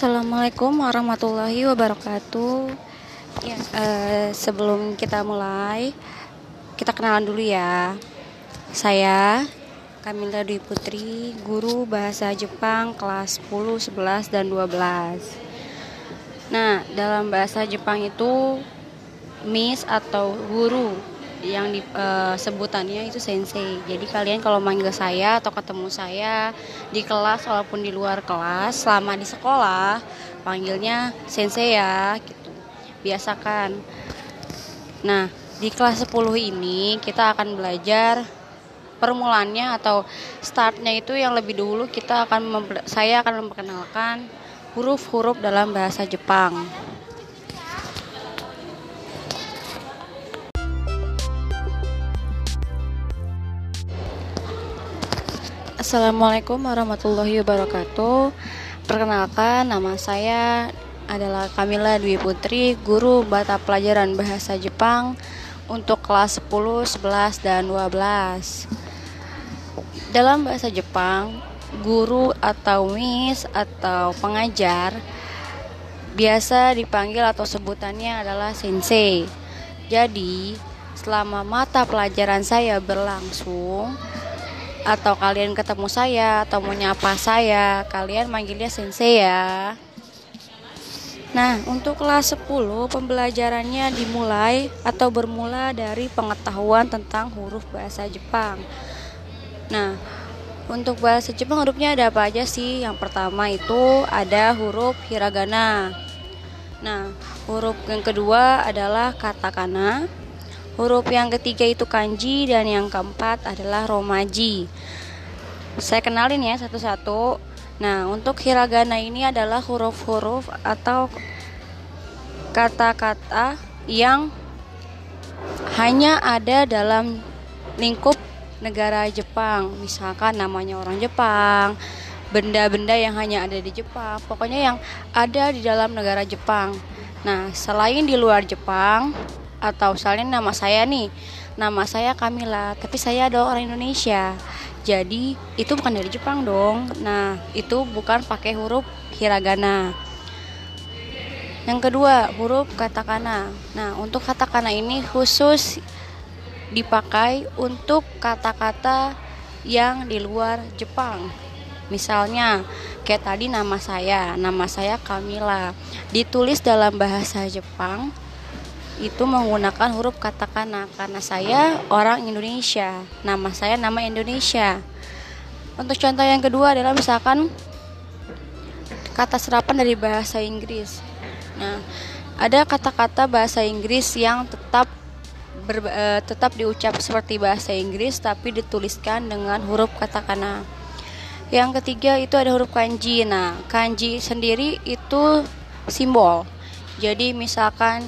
Assalamualaikum warahmatullahi wabarakatuh. Ya, eh, sebelum kita mulai, kita kenalan dulu ya. Saya Kamila Dwi Putri, guru bahasa Jepang kelas 10, 11 dan 12. Nah, dalam bahasa Jepang itu miss atau guru yang di uh, sebutannya itu sensei. Jadi kalian kalau manggil saya atau ketemu saya di kelas walaupun di luar kelas, selama di sekolah panggilnya sensei ya gitu. Biasakan. Nah, di kelas 10 ini kita akan belajar permulaannya atau startnya itu yang lebih dulu kita akan saya akan memperkenalkan huruf-huruf dalam bahasa Jepang. Assalamualaikum warahmatullahi wabarakatuh. Perkenalkan, nama saya adalah Kamila Dwi Putri, guru mata pelajaran bahasa Jepang untuk kelas 10, 11, dan 12. Dalam bahasa Jepang, guru atau miss atau pengajar biasa dipanggil atau sebutannya adalah sensei. Jadi, selama mata pelajaran saya berlangsung, atau kalian ketemu saya atau mau nyapa saya, kalian manggilnya sensei ya. Nah, untuk kelas 10 pembelajarannya dimulai atau bermula dari pengetahuan tentang huruf bahasa Jepang. Nah, untuk bahasa Jepang hurufnya ada apa aja sih? Yang pertama itu ada huruf hiragana. Nah, huruf yang kedua adalah katakana. Huruf yang ketiga itu kanji dan yang keempat adalah romaji. Saya kenalin ya satu-satu. Nah, untuk hiragana ini adalah huruf-huruf atau kata-kata yang hanya ada dalam lingkup negara Jepang. Misalkan namanya orang Jepang, benda-benda yang hanya ada di Jepang, pokoknya yang ada di dalam negara Jepang. Nah, selain di luar Jepang, atau misalnya nama saya nih nama saya Kamila tapi saya adalah orang Indonesia. Jadi itu bukan dari Jepang dong. Nah itu bukan pakai huruf hiragana. Yang kedua huruf katakana. Nah untuk katakana ini khusus dipakai untuk kata-kata yang di luar Jepang. Misalnya kayak tadi nama saya nama saya Kamila ditulis dalam bahasa Jepang itu menggunakan huruf katakana karena saya orang Indonesia. Nama saya nama Indonesia. Untuk contoh yang kedua adalah misalkan kata serapan dari bahasa Inggris. Nah, ada kata-kata bahasa Inggris yang tetap ber, e, tetap diucap seperti bahasa Inggris tapi dituliskan dengan huruf katakana. Yang ketiga itu ada huruf kanji. Nah, kanji sendiri itu simbol. Jadi misalkan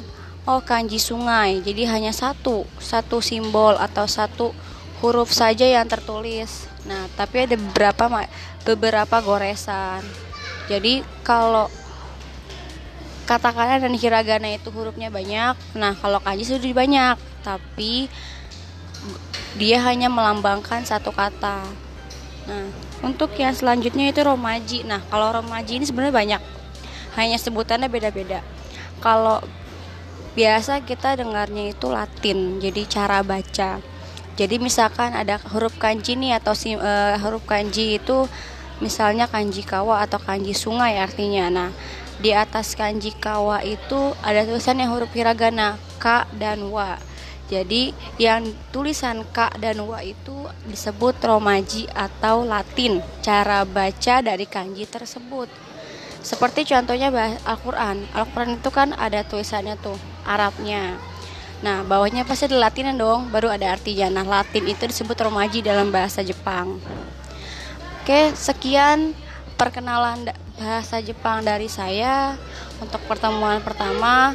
oh kanji sungai. Jadi hanya satu satu simbol atau satu huruf saja yang tertulis. Nah tapi ada beberapa beberapa goresan. Jadi kalau katakana dan hiragana itu hurufnya banyak nah kalau kanji sudah banyak. Tapi dia hanya melambangkan satu kata. Nah untuk yang selanjutnya itu romaji. Nah kalau romaji ini sebenarnya banyak. Hanya sebutannya beda-beda. Kalau biasa kita dengarnya itu Latin jadi cara baca jadi misalkan ada huruf kanji nih atau si, uh, huruf kanji itu misalnya kanji kawa atau kanji sungai artinya nah di atas kanji kawa itu ada tulisan yang huruf hiragana k dan wa jadi yang tulisan K dan Wa itu disebut romaji atau Latin, cara baca dari kanji tersebut. Seperti contohnya Al-Quran. Al-Quran itu kan ada tulisannya tuh Arabnya. Nah, bawahnya pasti ada Latinan dong, baru ada artinya. Nah, Latin itu disebut romaji dalam bahasa Jepang. Oke, sekian perkenalan bahasa Jepang dari saya untuk pertemuan pertama.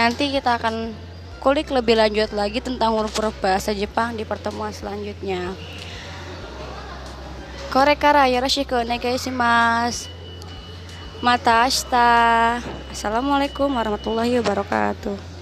Nanti kita akan kulik lebih lanjut lagi tentang huruf-huruf bahasa Jepang di pertemuan selanjutnya. Korekara yoroshiku onegaishimasu. Mata Ashta. Assalamualaikum warahmatullahi wabarakatuh.